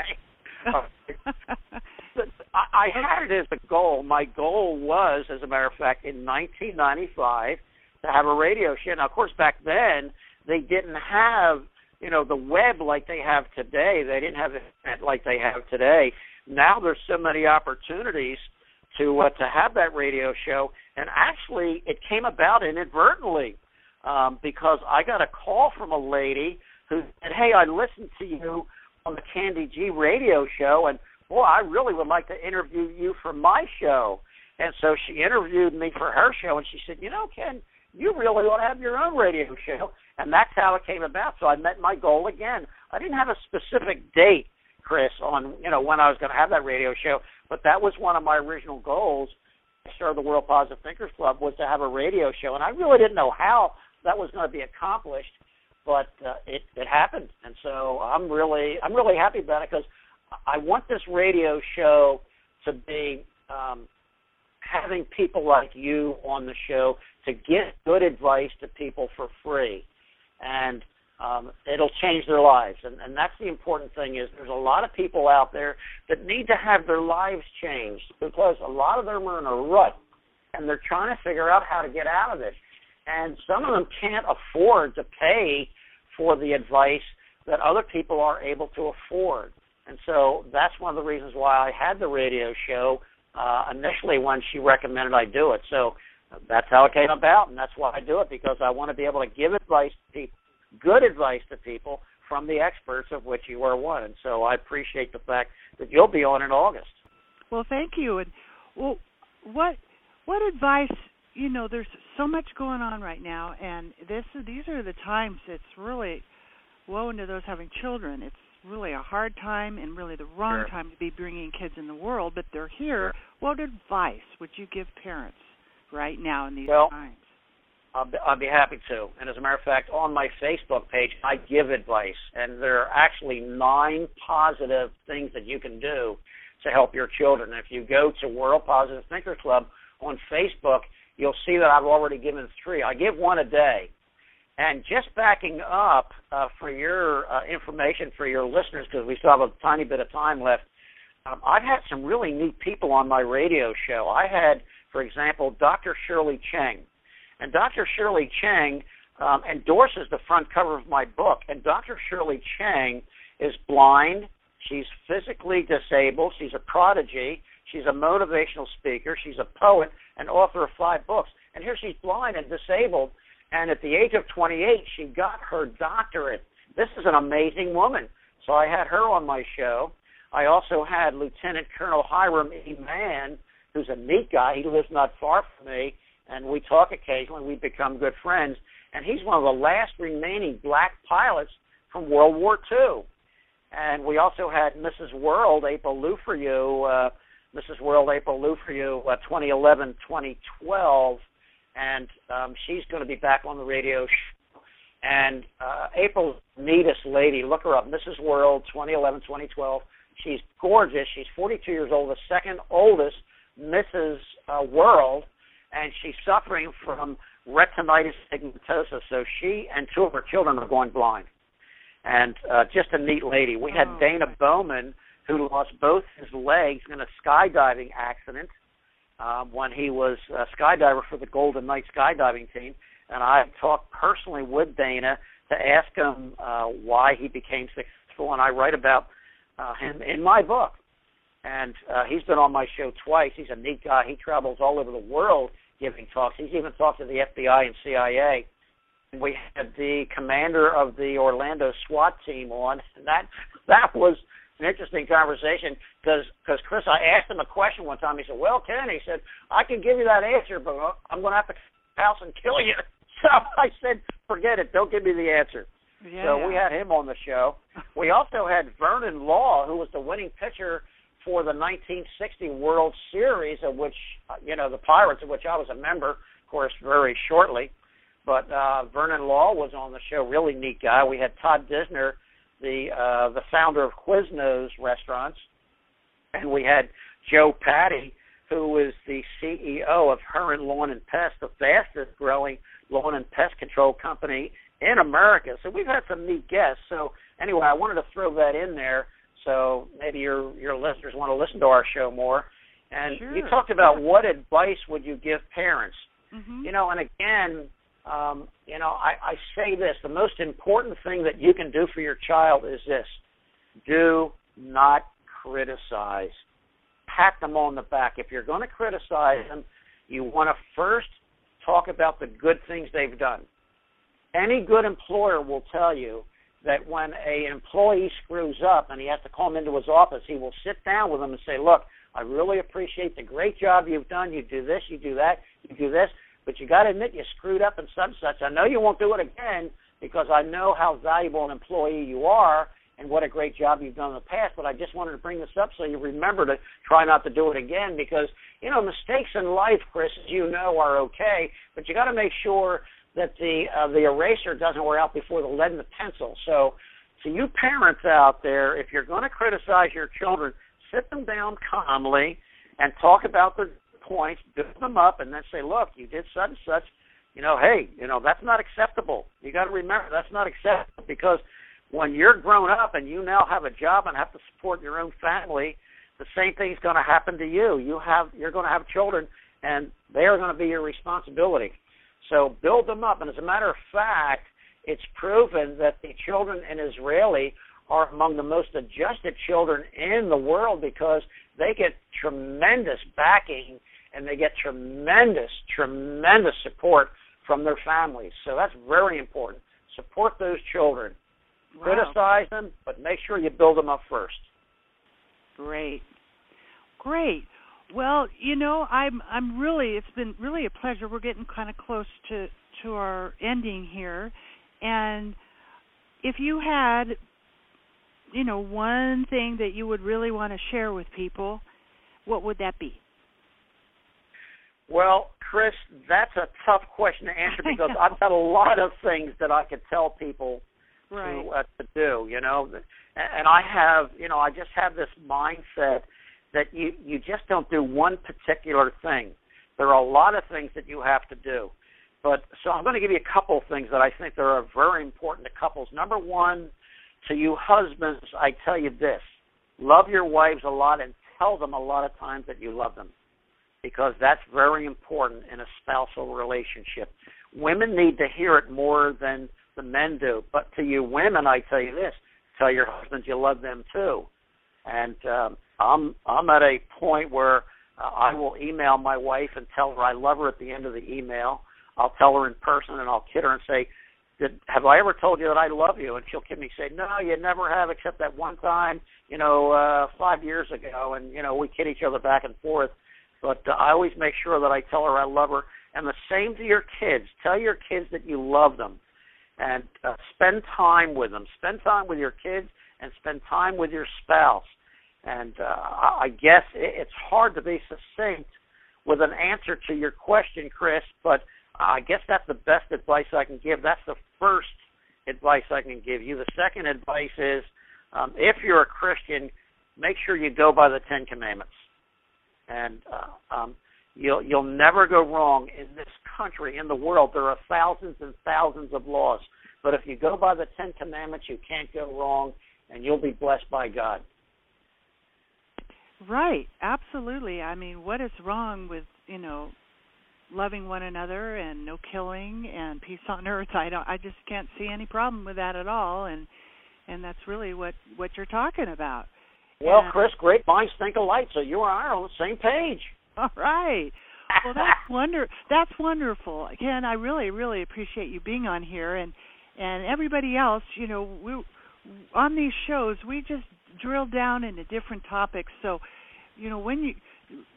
S2: I had it as a goal. My goal was, as a matter of fact, in 1995 to have a radio show. Now, of course, back then they didn't have you know the web like they have today. They didn't have it like they have today. Now there's so many opportunities to uh, to have that radio show, and actually it came about inadvertently um, because I got a call from a lady who said, "Hey, I listened to you on the Candy G radio show, and boy, I really would like to interview you for my show." And so she interviewed me for her show, and she said, "You know, Ken, you really want to have your own radio show." And that's how it came about. So I met my goal again. I didn't have a specific date, Chris, on you know when I was going to have that radio show, but that was one of my original goals. Started the World Positive Thinkers Club was to have a radio show, and I really didn't know how that was going to be accomplished, but uh, it it happened, and so I'm really I'm really happy about it because I want this radio show to be um, having people like you on the show to get good advice to people for free and um, it'll change their lives. And, and that's the important thing is there's a lot of people out there that need to have their lives changed because a lot of them are in a rut and they're trying to figure out how to get out of it. And some of them can't afford to pay for the advice that other people are able to afford. And so that's one of the reasons why I had the radio show uh, initially when she recommended I do it. So that's how it came about, and that's why I do it because I want to be able to give advice to people, good advice to people from the experts of which you are one. And so I appreciate the fact that you'll be on in August.
S1: Well, thank you. And well, what what advice? You know, there's so much going on right now, and this these are the times. It's really woe into those having children. It's really a hard time and really the wrong
S2: sure.
S1: time to be bringing kids in the world, but they're here. Sure. What advice would you give parents? right now in these
S2: well,
S1: times?
S2: I'll be, I'll be happy to. And as a matter of fact, on my Facebook page, I give advice, and there are actually nine positive things that you can do to help your children. If you go to World Positive Thinker Club on Facebook, you'll see that I've already given three. I give one a day. And just backing up uh, for your uh, information for your listeners, because we still have a tiny bit of time left, um, I've had some really neat people on my radio show. I had for example, Dr. Shirley Cheng. And Dr. Shirley Cheng um, endorses the front cover of my book. And Dr. Shirley Cheng is blind. She's physically disabled. She's a prodigy. She's a motivational speaker. She's a poet and author of five books. And here she's blind and disabled. And at the age of 28, she got her doctorate. This is an amazing woman. So I had her on my show. I also had Lieutenant Colonel Hiram E. Mann, who's a neat guy. He lives not far from me, and we talk occasionally. We become good friends, and he's one of the last remaining black pilots from World War II. And we also had Mrs. World, April you, uh, Mrs. World, April you, uh, 2011, 2012, and um, she's going to be back on the radio. Show. And uh, April's neatest lady. Look her up, Mrs. World, 2011, 2012. She's gorgeous. She's 42 years old, the second oldest Mrs. Uh, World, and she's suffering from retinitis pigmentosa. So she and two of her children are going blind. And uh, just a neat lady. We had
S1: oh.
S2: Dana Bowman, who lost both his legs in a skydiving accident um, when he was a skydiver for the Golden Knight skydiving team. and I talked personally with Dana to ask him uh, why he became successful, and I write about uh, him in my book. And uh, he's been on my show twice. He's a neat guy. He travels all over the world giving talks. He's even talked to the FBI and CIA. We had the commander of the Orlando SWAT team on, and that that was an interesting conversation because because Chris, I asked him a question one time. He said, "Well, Ken," he said, "I can give you that answer, but I'm going to have to <laughs> house and kill you." <laughs> So I said, "Forget it. Don't give me the answer."
S1: Yeah.
S2: So we had him on the show. <laughs> We also had Vernon Law, who was the winning pitcher for the 1960 World Series, of which uh, you know the Pirates, of which I was a member, of course, very shortly. But uh, Vernon Law was on the show. Really neat guy. We had Todd Disner, the uh, the founder of Quiznos restaurants, and we had Joe Patty, who was the CEO of Huron Lawn and Pest, the fastest growing lawn and pest control company in America. So we've had some neat guests. So anyway, I wanted to throw that in there so maybe your your listeners want to listen to our show more. And
S1: sure.
S2: you talked about what advice would you give parents?
S1: Mm-hmm.
S2: You know, and again, um, you know, I, I say this: the most important thing that you can do for your child is this: do not criticize. Pat them on the back. If you're going to criticize them, you want to first talk about the good things they've done. Any good employer will tell you that when a employee screws up and he has to call him into his office, he will sit down with him and say, "Look, I really appreciate the great job you've done. You do this, you do that, you do this, but you got to admit you screwed up such and such. I know you won't do it again because I know how valuable an employee you are." And what a great job you've done in the past, but I just wanted to bring this up so you remember to try not to do it again because, you know, mistakes in life, Chris, as you know, are okay, but you got to make sure that the uh, the eraser doesn't wear out before the lead in the pencil. So, to you parents out there, if you're going to criticize your children, sit them down calmly and talk about the points, build them up, and then say, "Look, you did such and such. You know, hey, you know that's not acceptable. You got to remember that's not acceptable because when you're grown up and you now have a job and have to support your own family, the same thing's going to happen to you. You have you're going to have children, and they are going to be your responsibility. So build them up. And as a matter of fact, it's proven that the children in Israeli are among the most adjusted children in the world because they get tremendous backing and they get tremendous, tremendous support from their families. So that's very important. Support those children.
S1: Wow.
S2: Criticize them, but make sure you build them up first.
S1: Great. Great. Well, you know, I'm I'm really it's been really a pleasure. We're getting kind of close to to our ending here. And if you had you know, one thing that you would really want to share with people, what would that be?
S2: Well, Chris, that's a tough question to answer <laughs> because I've got a lot of things that I could tell people
S1: right.
S2: to uh, to do, you know. And I have, you know, I just have this mindset that you you just don't do one particular thing. There are a lot of things that you have to do. But so I'm going to give you a couple of things that I think that are very important to couples. Number one, to you husbands, I tell you this: love your wives a lot and tell them a lot of times that you love them, because that's very important in a spousal relationship. Women need to hear it more than the men do. But to you women, I tell you this: tell your husbands you love them too. And um, I'm I'm at a point where uh, I will email my wife and tell her I love her at the end of the email. I'll tell her in person and I'll kid her and say, "Did have I ever told you that I love you?" And she'll kid me say, "No, you never have, except that one time, you know, uh, five years ago." And you know, we kid each other back and forth. But uh, I always make sure that I tell her I love her. And the same to your kids. Tell your kids that you love them, and uh, spend time with them. Spend time with your kids, and spend time with your spouse and uh, I guess it's hard to be succinct with an answer to your question, Chris, but I guess that's the best advice I can give. That's the first advice I can give you. The second advice is um, if you're a Christian, make sure you go by the Ten Commandments. And uh, um, you'll you'll never go wrong in this country, in the world. There are thousands and thousands of laws, but if you go by the Ten Commandments, you can't go wrong, and you'll be blessed by God.
S1: Right, absolutely. I mean, what is wrong with, you know, loving one another and no killing and peace on earth, I don't I just can't see any problem with that at all and and that's really what what you're talking about.
S2: Well, Chris, great minds think alike, so you and I are on the same page.
S1: All right. Well, that's <laughs> wonder that's wonderful. Again, I really really appreciate you being on here and and everybody else, you know, we on these shows we just drill down into different topics. So, you know, when you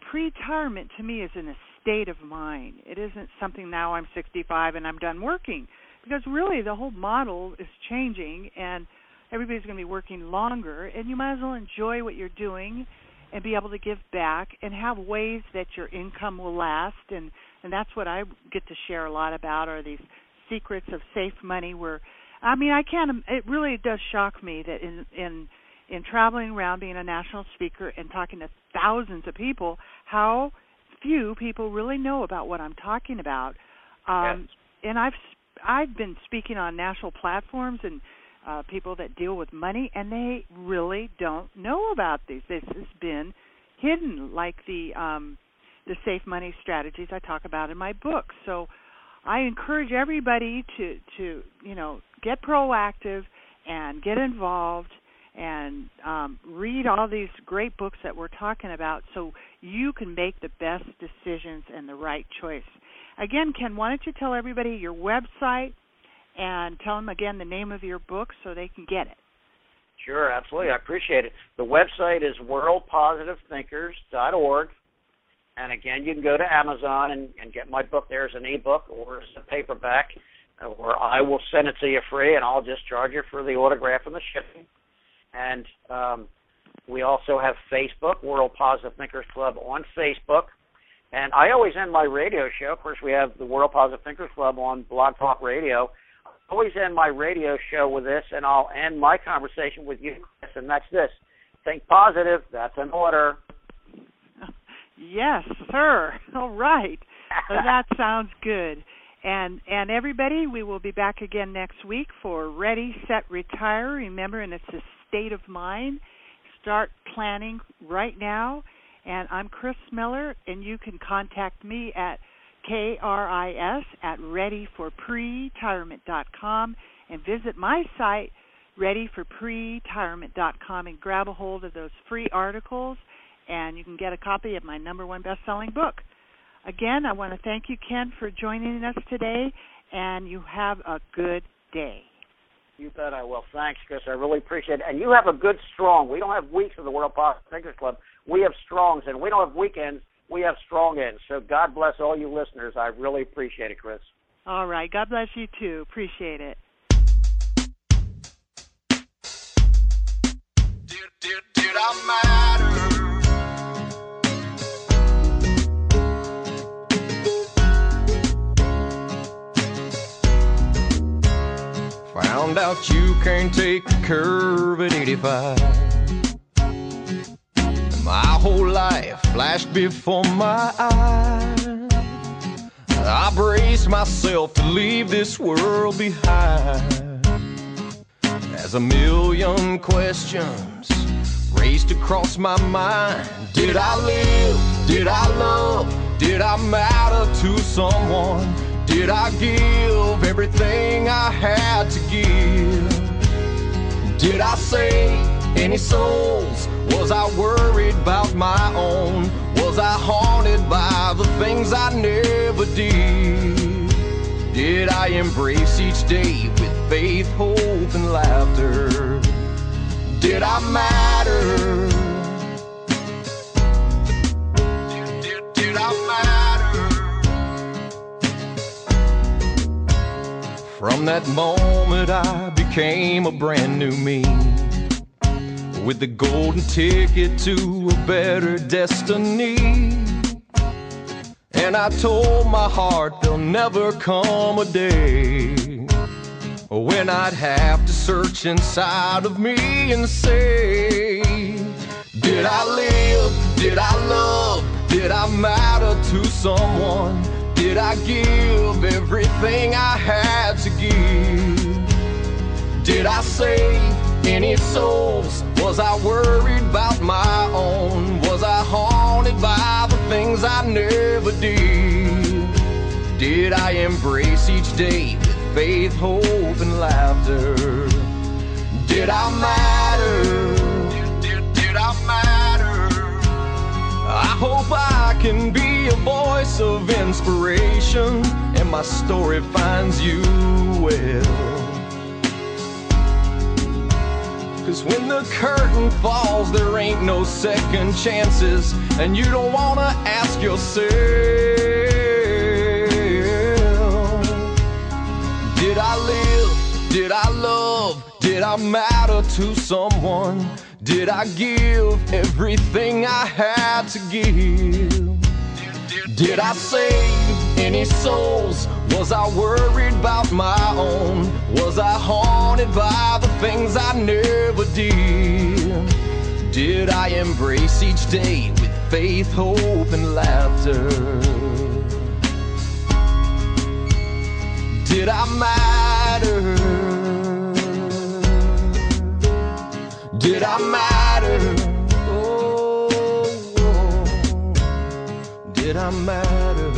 S1: pre-retirement to me is in a state of mind. It isn't something now I'm 65 and I'm done working because really the whole model is changing and everybody's going to be working longer and you might as well enjoy what you're doing and be able to give back and have ways that your income will last and and that's what I get to share a lot about are these secrets of safe money where I mean I can't it really does shock me that in in in traveling around being a national speaker and talking to thousands of people how few people really know about what I'm talking about. Um,
S2: yes.
S1: And I've I've been speaking on national platforms and uh, people that deal with money, and they really don't know about these. This has been hidden, like the um, the safe money strategies I talk about in my book. So I encourage everybody to to you know get proactive and get involved and um, read all these great books that we're talking about so you can make the best decisions and the right choice. Again, Ken, why don't you tell everybody your website and tell them again the name of your book so they can get it?
S2: Sure, absolutely. I appreciate it. The website is worldpositivethinkers.org. And again, you can go to Amazon and, and get my book there as an ebook or as a paperback, or I will send it to you free, and I'll just charge you for the autograph and the shipping and um, we also have Facebook, World Positive Thinkers Club on Facebook. And I always end my radio show. Of course, we have the World Positive Thinkers Club on Blog Talk Radio. Always end my radio show with this, and I'll end my conversation with you, Chris, and that's this: think positive. That's an order.
S1: Yes, sir. All right. well, that <laughs> sounds good. And and everybody, we will be back again next week for Ready, Set, Retire. Remember, and it's a state of mind. Start planning right now. And I'm Chris Miller, and you can contact me at KRIS at readyforpretirement.com and visit my site, readyforpretirement.com, and grab a hold of those free articles, and you can get a copy of my number one best-selling book. Again, I want to thank you, Ken, for joining us today, and you have a good day.
S2: You bet I will. Thanks, Chris. I really appreciate it. And you have a good strong. We don't have weeks of the World Positive Thinkers Club. We have strongs, and we don't have weekends. We have strong ends. So God bless all you listeners. I really appreciate it, Chris.
S1: All right. God bless you too. Appreciate it. Did, did, did I matter?
S3: Found out you can't take a curve at 85. Whole life flashed before my eyes. I braced myself to leave this world behind. As a million questions raced across my mind. Did I live? Did I love? Did I matter to someone? Did I give everything I had to give? Did I save any souls? Was I worried about my own? Was I haunted by the things I never did? Did I embrace each day with faith, hope, and laughter? Did I matter? Did, I matter? From that moment, I became a brand new me. With the golden ticket to a better destiny. And I told my heart there'll never come a day when I'd have to search inside of me and say, Did I live? Did I love? Did I matter to someone? Did I give everything I had to give? Did I save any souls? Was I worried about my own? Was I haunted by the things I never did? Did I embrace each day with faith, hope, and laughter? Did I matter? Did, did, I matter? I hope I can be a voice of inspiration and my story finds you well. Cause when the curtain falls, there ain't no second chances, and you don't wanna ask yourself, Did I live? Did I love? Did I matter to someone? Did I give everything I had to give? Did I save any souls? Was I worried about my own? Was I haunted by the things I never did? Did I embrace each day with faith, hope, and laughter? Did I matter? Did I matter? Did I matter?